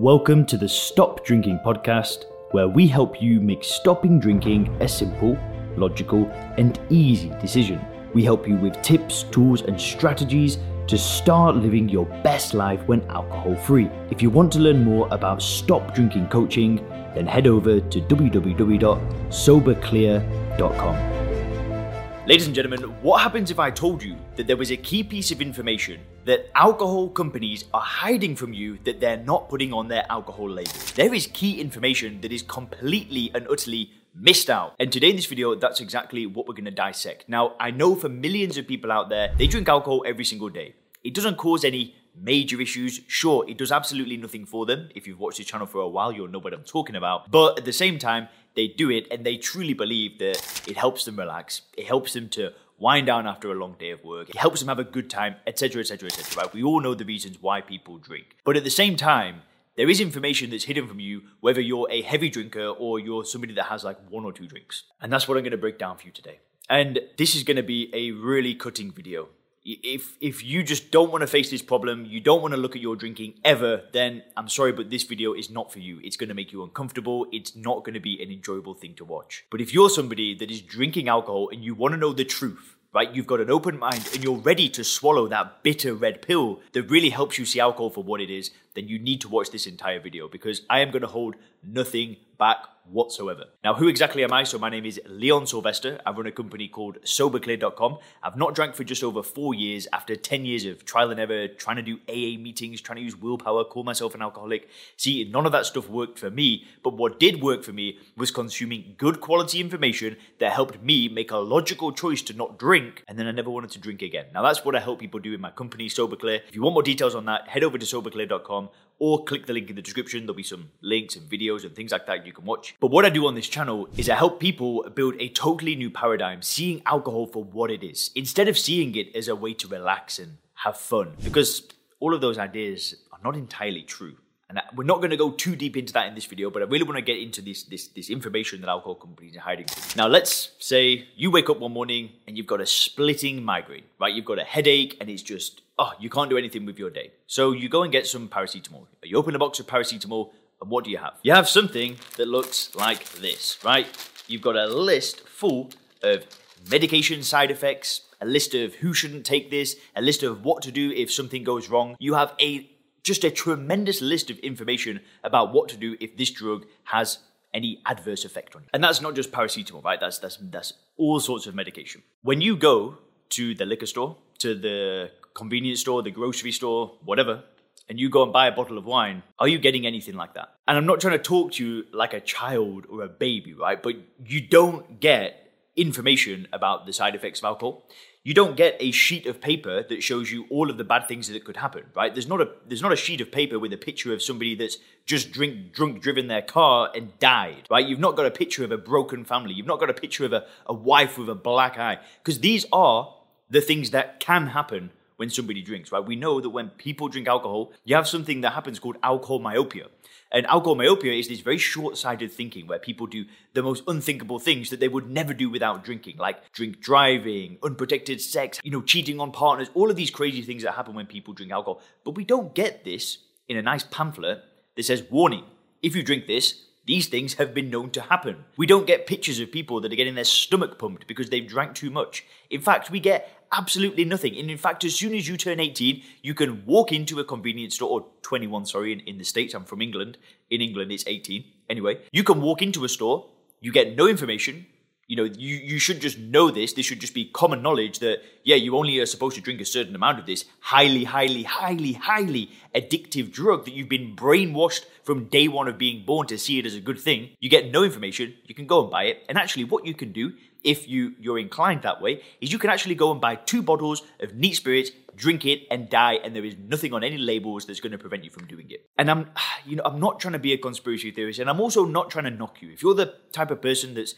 Welcome to the Stop Drinking podcast, where we help you make stopping drinking a simple, logical, and easy decision. We help you with tips, tools, and strategies to start living your best life when alcohol free. If you want to learn more about stop drinking coaching, then head over to www.soberclear.com. Ladies and gentlemen, what happens if I told you that there was a key piece of information that alcohol companies are hiding from you that they're not putting on their alcohol label? There is key information that is completely and utterly missed out. And today in this video, that's exactly what we're gonna dissect. Now, I know for millions of people out there, they drink alcohol every single day. It doesn't cause any major issues. Sure, it does absolutely nothing for them. If you've watched this channel for a while, you'll know what I'm talking about. But at the same time, they do it and they truly believe that it helps them relax. It helps them to wind down after a long day of work. It helps them have a good time, etc., etc., etc. Right? We all know the reasons why people drink. But at the same time, there is information that's hidden from you, whether you're a heavy drinker or you're somebody that has like one or two drinks. And that's what I'm going to break down for you today. And this is going to be a really cutting video if if you just don't want to face this problem, you don't want to look at your drinking ever, then I'm sorry, but this video is not for you. It's going to make you uncomfortable. It's not going to be an enjoyable thing to watch. But if you're somebody that is drinking alcohol and you want to know the truth, right? You've got an open mind and you're ready to swallow that bitter red pill that really helps you see alcohol for what it is, then you need to watch this entire video because I am going to hold nothing back whatsoever. Now, who exactly am I? So, my name is Leon Sylvester. I run a company called SoberClear.com. I've not drank for just over four years after 10 years of trial and error, trying to do AA meetings, trying to use willpower, call myself an alcoholic. See, none of that stuff worked for me, but what did work for me was consuming good quality information that helped me make a logical choice to not drink, and then I never wanted to drink again. Now, that's what I help people do in my company, SoberClear. If you want more details on that, head over to SoberClear.com or click the link in the description. There'll be some links and videos and things like that you can watch. But what I do on this channel is I help people build a totally new paradigm, seeing alcohol for what it is, instead of seeing it as a way to relax and have fun. Because all of those ideas are not entirely true. And we're not going to go too deep into that in this video, but I really want to get into this, this, this information that alcohol companies are hiding. Now, let's say you wake up one morning and you've got a splitting migraine, right? You've got a headache and it's just, oh, you can't do anything with your day. So you go and get some paracetamol. You open a box of paracetamol, and what do you have? You have something that looks like this, right? You've got a list full of medication side effects, a list of who shouldn't take this, a list of what to do if something goes wrong. You have a just a tremendous list of information about what to do if this drug has any adverse effect on you. And that's not just paracetamol, right? That's that's that's all sorts of medication. When you go to the liquor store, to the convenience store, the grocery store, whatever, and you go and buy a bottle of wine, are you getting anything like that? And I'm not trying to talk to you like a child or a baby, right? But you don't get information about the side effects of alcohol you don't get a sheet of paper that shows you all of the bad things that could happen, right? There's not a there's not a sheet of paper with a picture of somebody that's just drink drunk driven their car and died, right? You've not got a picture of a broken family. You've not got a picture of a, a wife with a black eye. Because these are the things that can happen when somebody drinks, right? We know that when people drink alcohol, you have something that happens called alcohol myopia. And alcohol myopia is this very short sighted thinking where people do the most unthinkable things that they would never do without drinking, like drink driving, unprotected sex, you know, cheating on partners, all of these crazy things that happen when people drink alcohol. But we don't get this in a nice pamphlet that says, warning, if you drink this, these things have been known to happen. We don't get pictures of people that are getting their stomach pumped because they've drank too much. In fact, we get absolutely nothing. And in fact, as soon as you turn 18, you can walk into a convenience store, or 21, sorry, in, in the States. I'm from England. In England, it's 18. Anyway, you can walk into a store, you get no information, you know, you, you should just know this. This should just be common knowledge that, yeah, you only are supposed to drink a certain amount of this highly, highly, highly, highly addictive drug that you've been brainwashed from day one of being born to see it as a good thing. You get no information. You can go and buy it. And actually, what you can do if you, you're inclined that way is you can actually go and buy two bottles of neat spirits drink it and die and there is nothing on any labels that's going to prevent you from doing it and i'm you know i'm not trying to be a conspiracy theorist and i'm also not trying to knock you if you're the type of person that's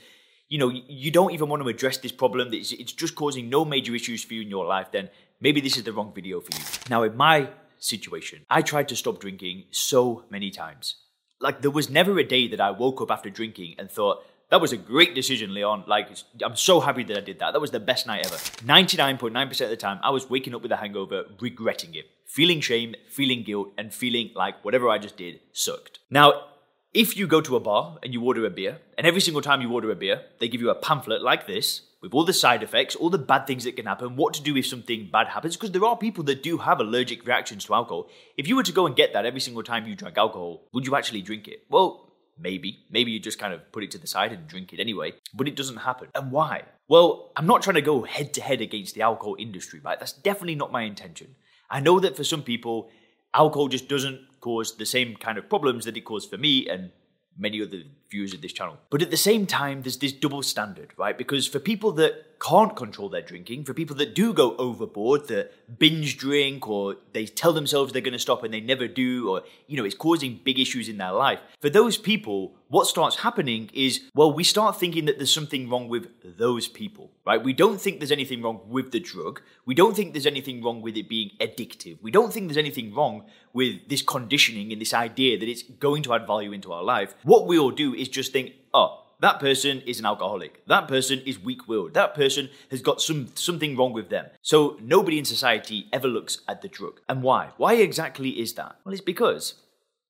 you know, you don't even want to address this problem, it's, it's just causing no major issues for you in your life, then maybe this is the wrong video for you. Now, in my situation, I tried to stop drinking so many times. Like, there was never a day that I woke up after drinking and thought, That was a great decision, Leon. Like, I'm so happy that I did that. That was the best night ever. 99.9% of the time, I was waking up with a hangover, regretting it, feeling shame, feeling guilt, and feeling like whatever I just did sucked. Now, if you go to a bar and you order a beer, and every single time you order a beer, they give you a pamphlet like this with all the side effects, all the bad things that can happen, what to do if something bad happens, because there are people that do have allergic reactions to alcohol. If you were to go and get that every single time you drank alcohol, would you actually drink it? Well, maybe. Maybe you just kind of put it to the side and drink it anyway, but it doesn't happen. And why? Well, I'm not trying to go head to head against the alcohol industry, right? That's definitely not my intention. I know that for some people, alcohol just doesn't cause the same kind of problems that it caused for me and many other viewers of this channel. But at the same time, there's this double standard, right? Because for people that can't control their drinking, for people that do go overboard, that binge drink, or they tell themselves they're going to stop and they never do, or, you know, it's causing big issues in their life, for those people, what starts happening is, well, we start thinking that there's something wrong with those people, right? We don't think there's anything wrong with the drug. We don't think there's anything wrong with it being addictive. We don't think there's anything wrong with this conditioning and this idea that it's going to add value into our life. What we all do is just think, oh, that person is an alcoholic. That person is weak-willed. That person has got some something wrong with them. So nobody in society ever looks at the drug. And why? Why exactly is that? Well, it's because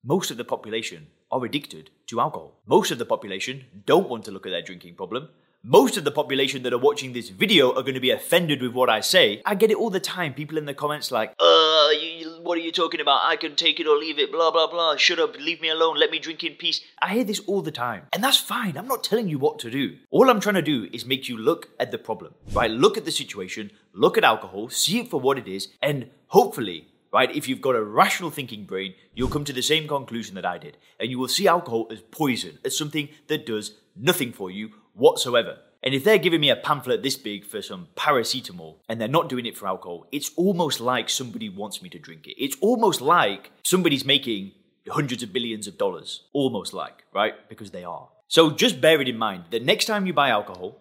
most of the population are addicted to alcohol. Most of the population don't want to look at their drinking problem most of the population that are watching this video are going to be offended with what I say. I get it all the time. People in the comments like, uh, you, what are you talking about? I can take it or leave it, blah, blah, blah. Shut up, leave me alone, let me drink in peace. I hear this all the time. And that's fine. I'm not telling you what to do. All I'm trying to do is make you look at the problem, right? Look at the situation, look at alcohol, see it for what it is, and hopefully right? If you've got a rational thinking brain, you'll come to the same conclusion that I did. And you will see alcohol as poison, as something that does nothing for you whatsoever. And if they're giving me a pamphlet this big for some paracetamol and they're not doing it for alcohol, it's almost like somebody wants me to drink it. It's almost like somebody's making hundreds of billions of dollars. Almost like, right? Because they are. So just bear it in mind that next time you buy alcohol,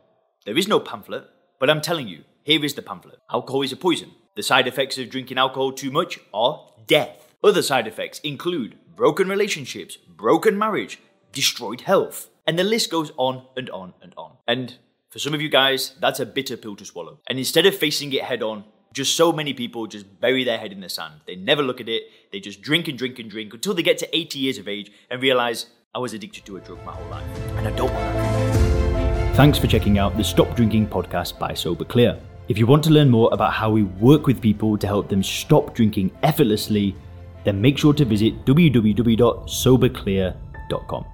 there is no pamphlet, but I'm telling you, here is the pamphlet. Alcohol is a poison. The side effects of drinking alcohol too much are death. Other side effects include broken relationships, broken marriage, destroyed health, and the list goes on and on and on. And for some of you guys, that's a bitter pill to swallow. And instead of facing it head on, just so many people just bury their head in the sand. They never look at it. They just drink and drink and drink until they get to 80 years of age and realize I was addicted to a drug my whole life. And I don't want that. Thanks for checking out the Stop Drinking podcast by Sober Clear. If you want to learn more about how we work with people to help them stop drinking effortlessly, then make sure to visit www.soberclear.com.